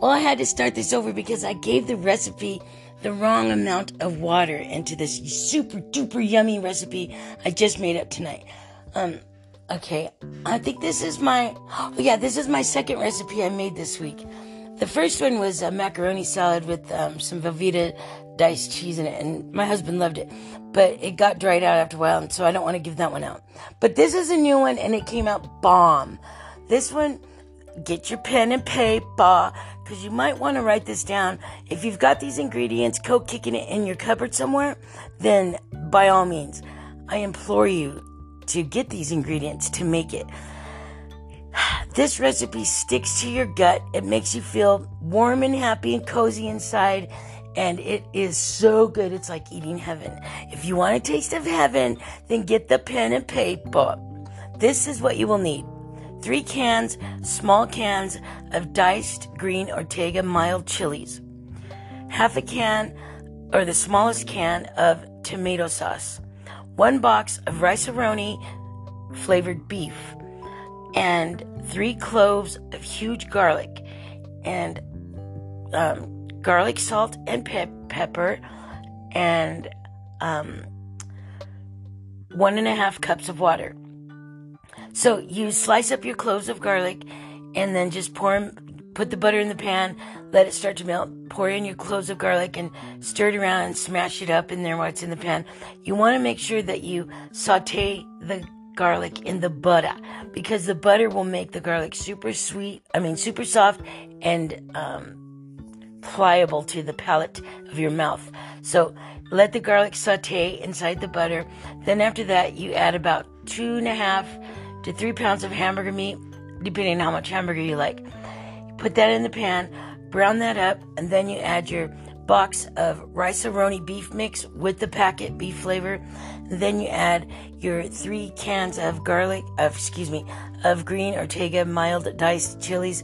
Well, I had to start this over because I gave the recipe the wrong amount of water into this super duper yummy recipe I just made up tonight. Um, okay, I think this is my, oh yeah, this is my second recipe I made this week. The first one was a macaroni salad with um, some Velveeta diced cheese in it, and my husband loved it. But it got dried out after a while, and so I don't want to give that one out. But this is a new one, and it came out bomb. This one, get your pen and paper, because you might want to write this down. If you've got these ingredients, go kicking it in your cupboard somewhere, then by all means, I implore you to get these ingredients to make it. This recipe sticks to your gut. It makes you feel warm and happy and cozy inside. And it is so good. It's like eating heaven. If you want a taste of heaven, then get the pen and paper. This is what you will need. Three cans, small cans of diced green Ortega mild chilies. Half a can or the smallest can of tomato sauce. One box of Rice-A-Roni flavored beef and three cloves of huge garlic and um, garlic salt and pe- pepper and um, one and a half cups of water. So you slice up your cloves of garlic and then just pour them, put the butter in the pan, let it start to melt, pour in your cloves of garlic and stir it around and smash it up in there while it's in the pan. You want to make sure that you saute the garlic in the butter because the butter will make the garlic super sweet, I mean, super soft and um, pliable to the palate of your mouth. So let the garlic saute inside the butter. Then after that, you add about two and a half to three pounds of hamburger meat, depending on how much hamburger you like. Put that in the pan, brown that up, and then you add your box of Rice-A-Roni beef mix with the packet beef flavor. Then you add your three cans of garlic, of, excuse me, of green Ortega mild diced chilies,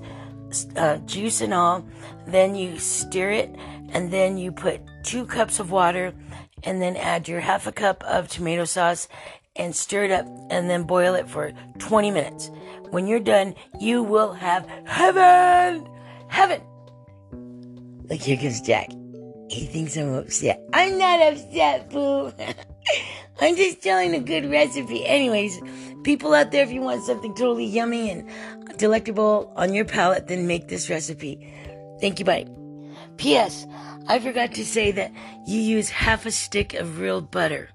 uh, juice and all. Then you stir it, and then you put two cups of water, and then add your half a cup of tomato sauce, and stir it up, and then boil it for 20 minutes. When you're done, you will have heaven! Heaven! Look, here comes Jack. He thinks I'm upset. I'm not upset, boo. I'm just telling a good recipe. Anyways, people out there, if you want something totally yummy and delectable on your palate, then make this recipe. Thank you, bye. P.S. I forgot to say that you use half a stick of real butter.